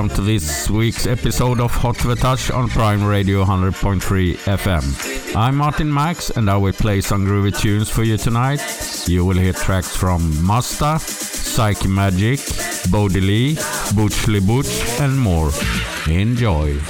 welcome to this week's episode of Hot to the Touch on Prime Radio 100.3 FM. I'm MartinMax and I will play some groovy tunes for you tonight. You will hear tracks from Musta, Psyche Magic, Bodie Lee, Butch le Butch and more. Enjoy!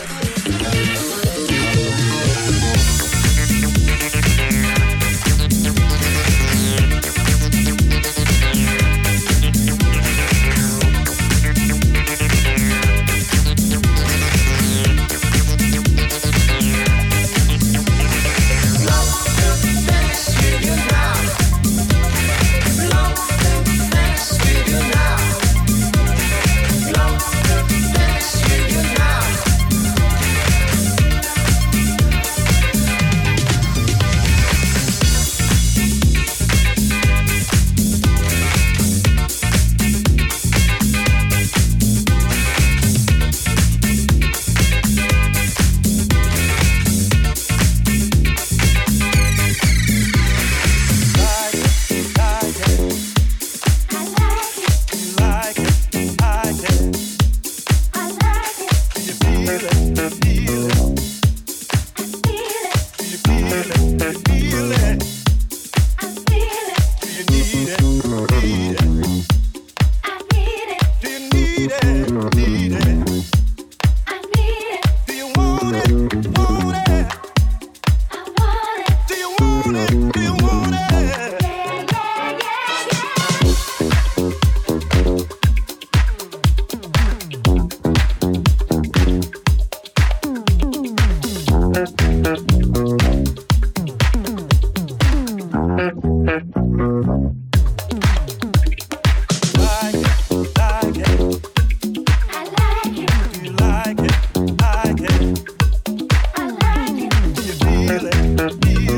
Yeah.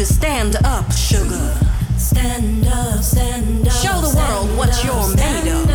to stand up, sugar. Stand up, stand up. Show the world what you're made of.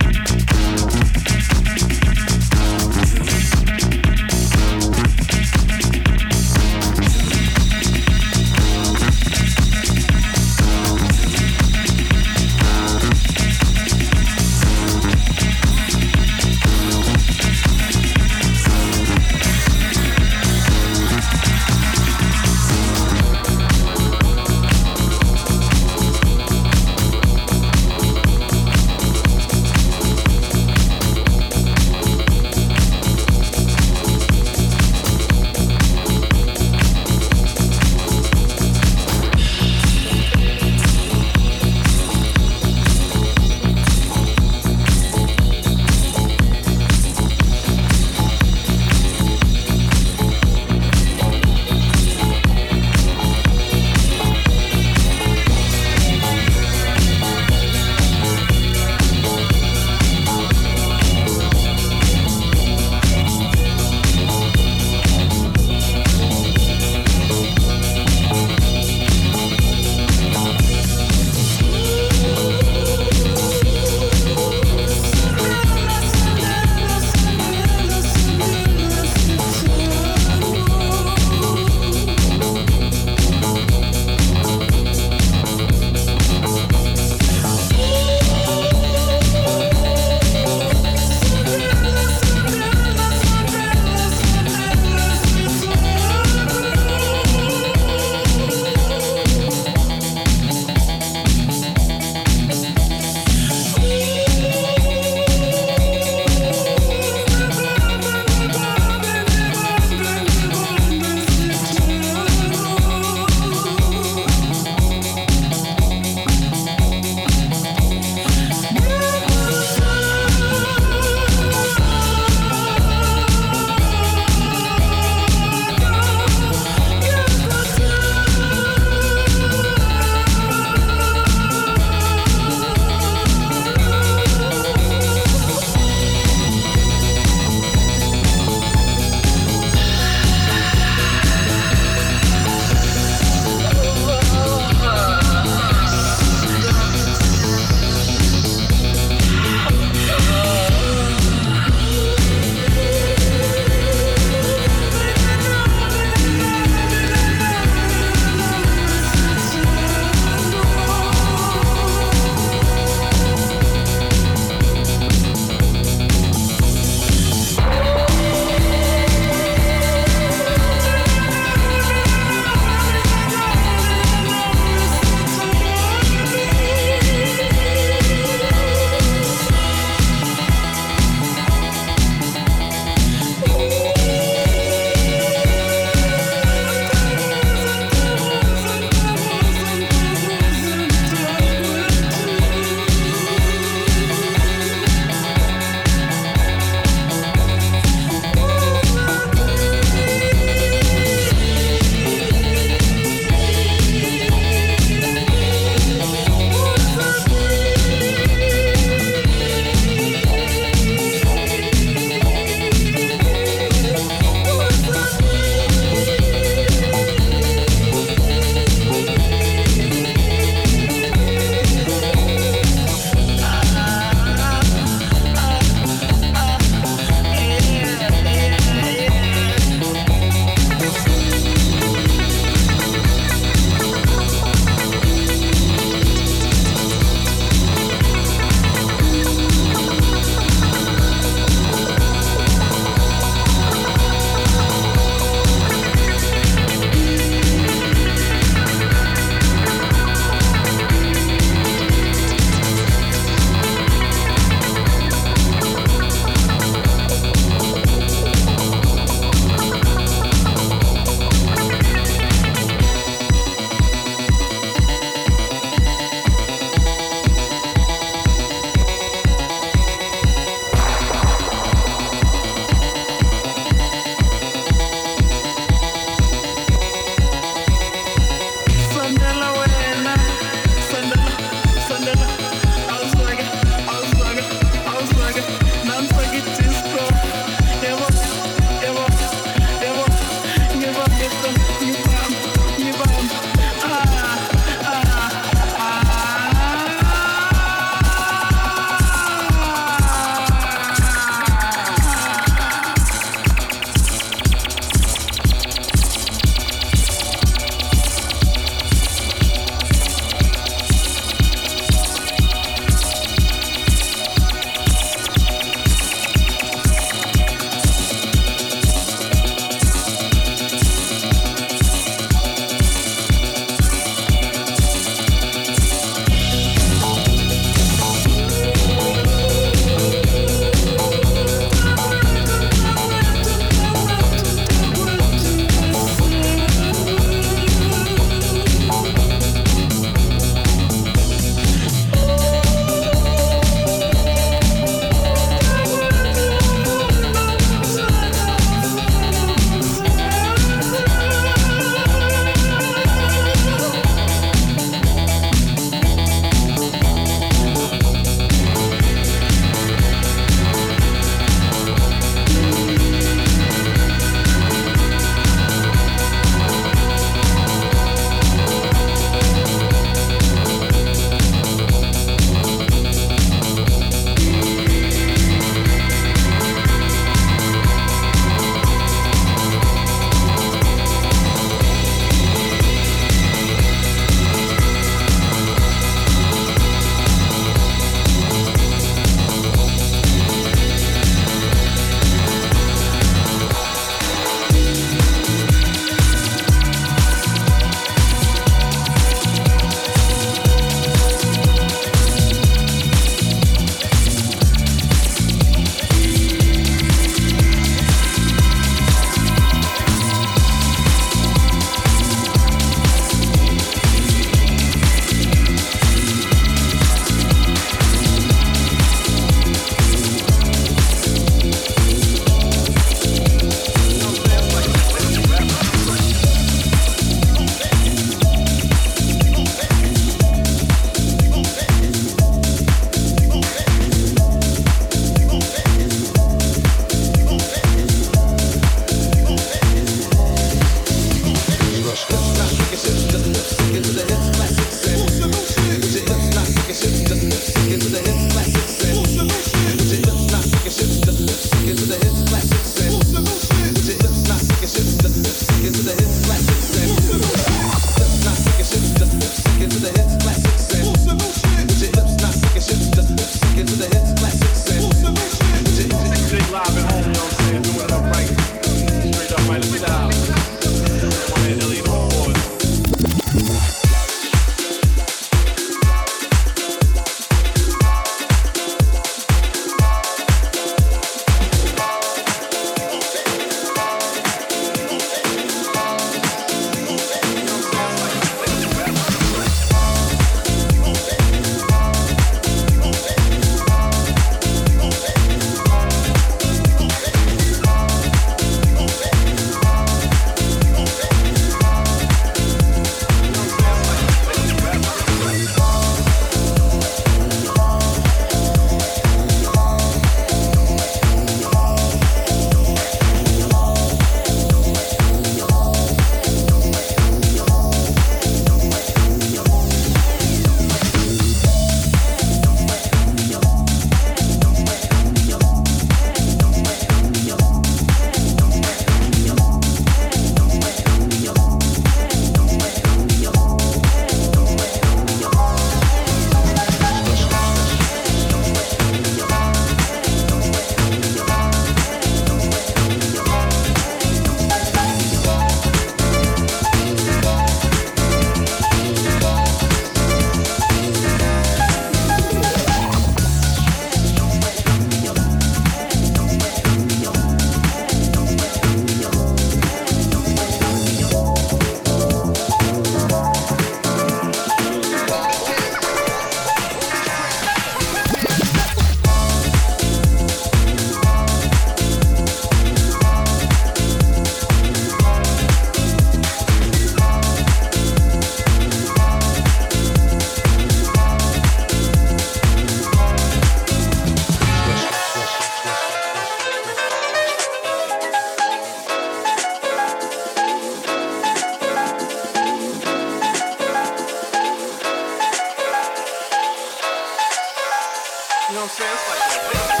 sense? Like,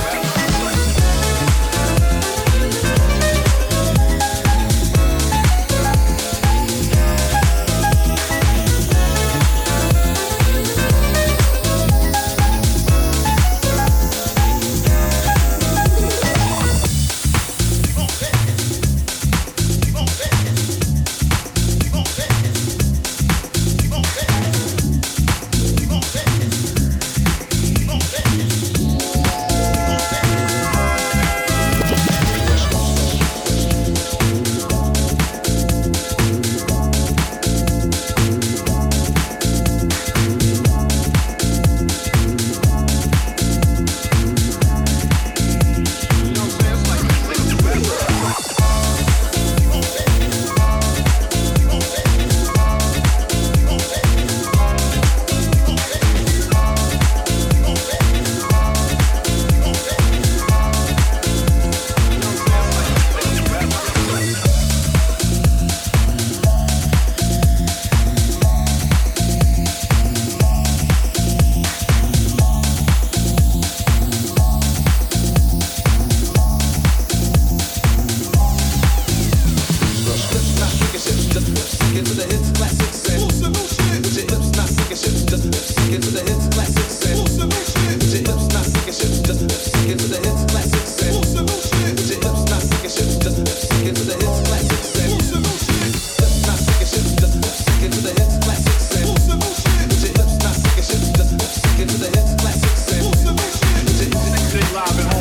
I've been home.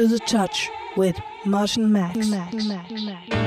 To the Touch with MartinMax. Max. Boogie Wonderland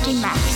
Touch with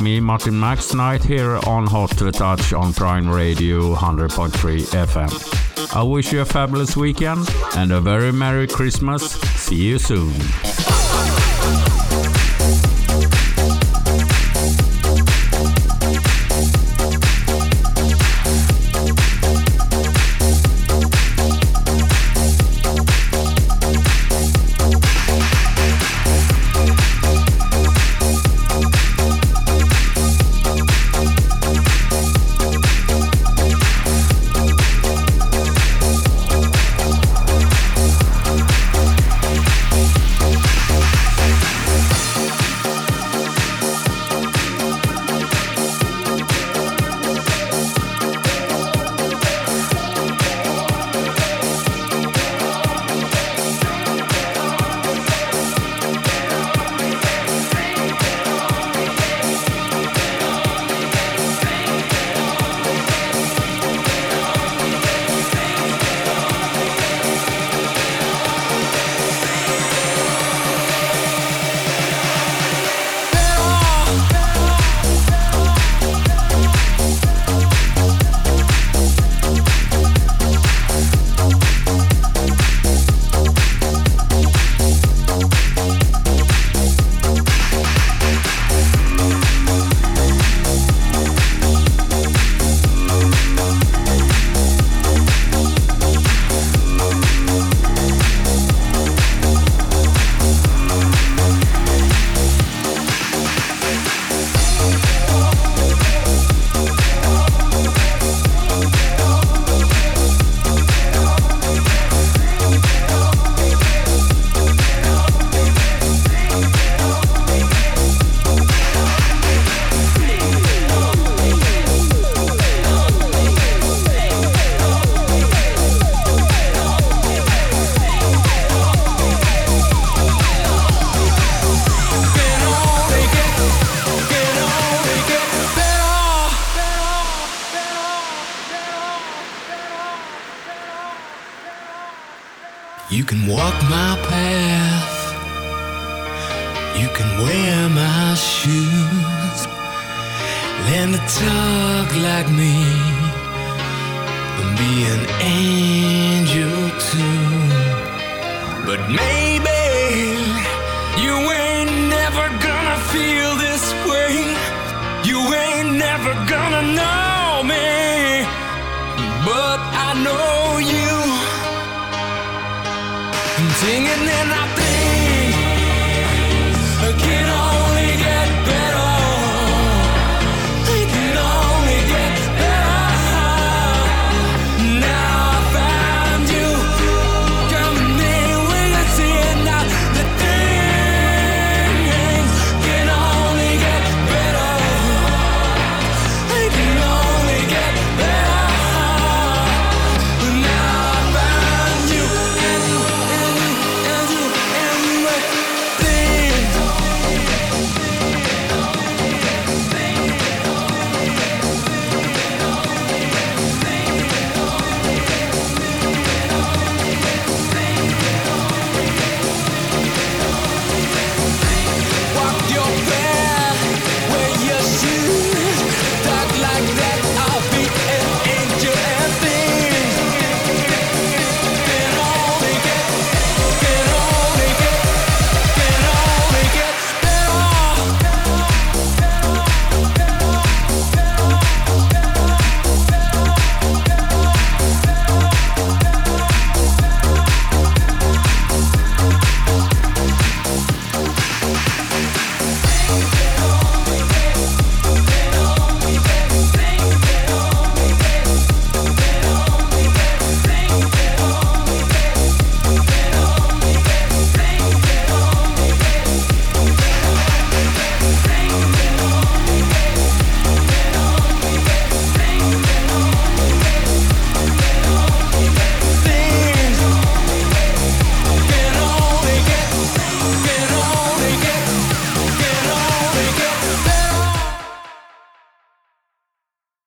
me, MartinMax Knight, here on Hot to the Touch on Prime Radio 100.3 FM. I wish you a fabulous weekend and a very Merry Christmas. See you soon.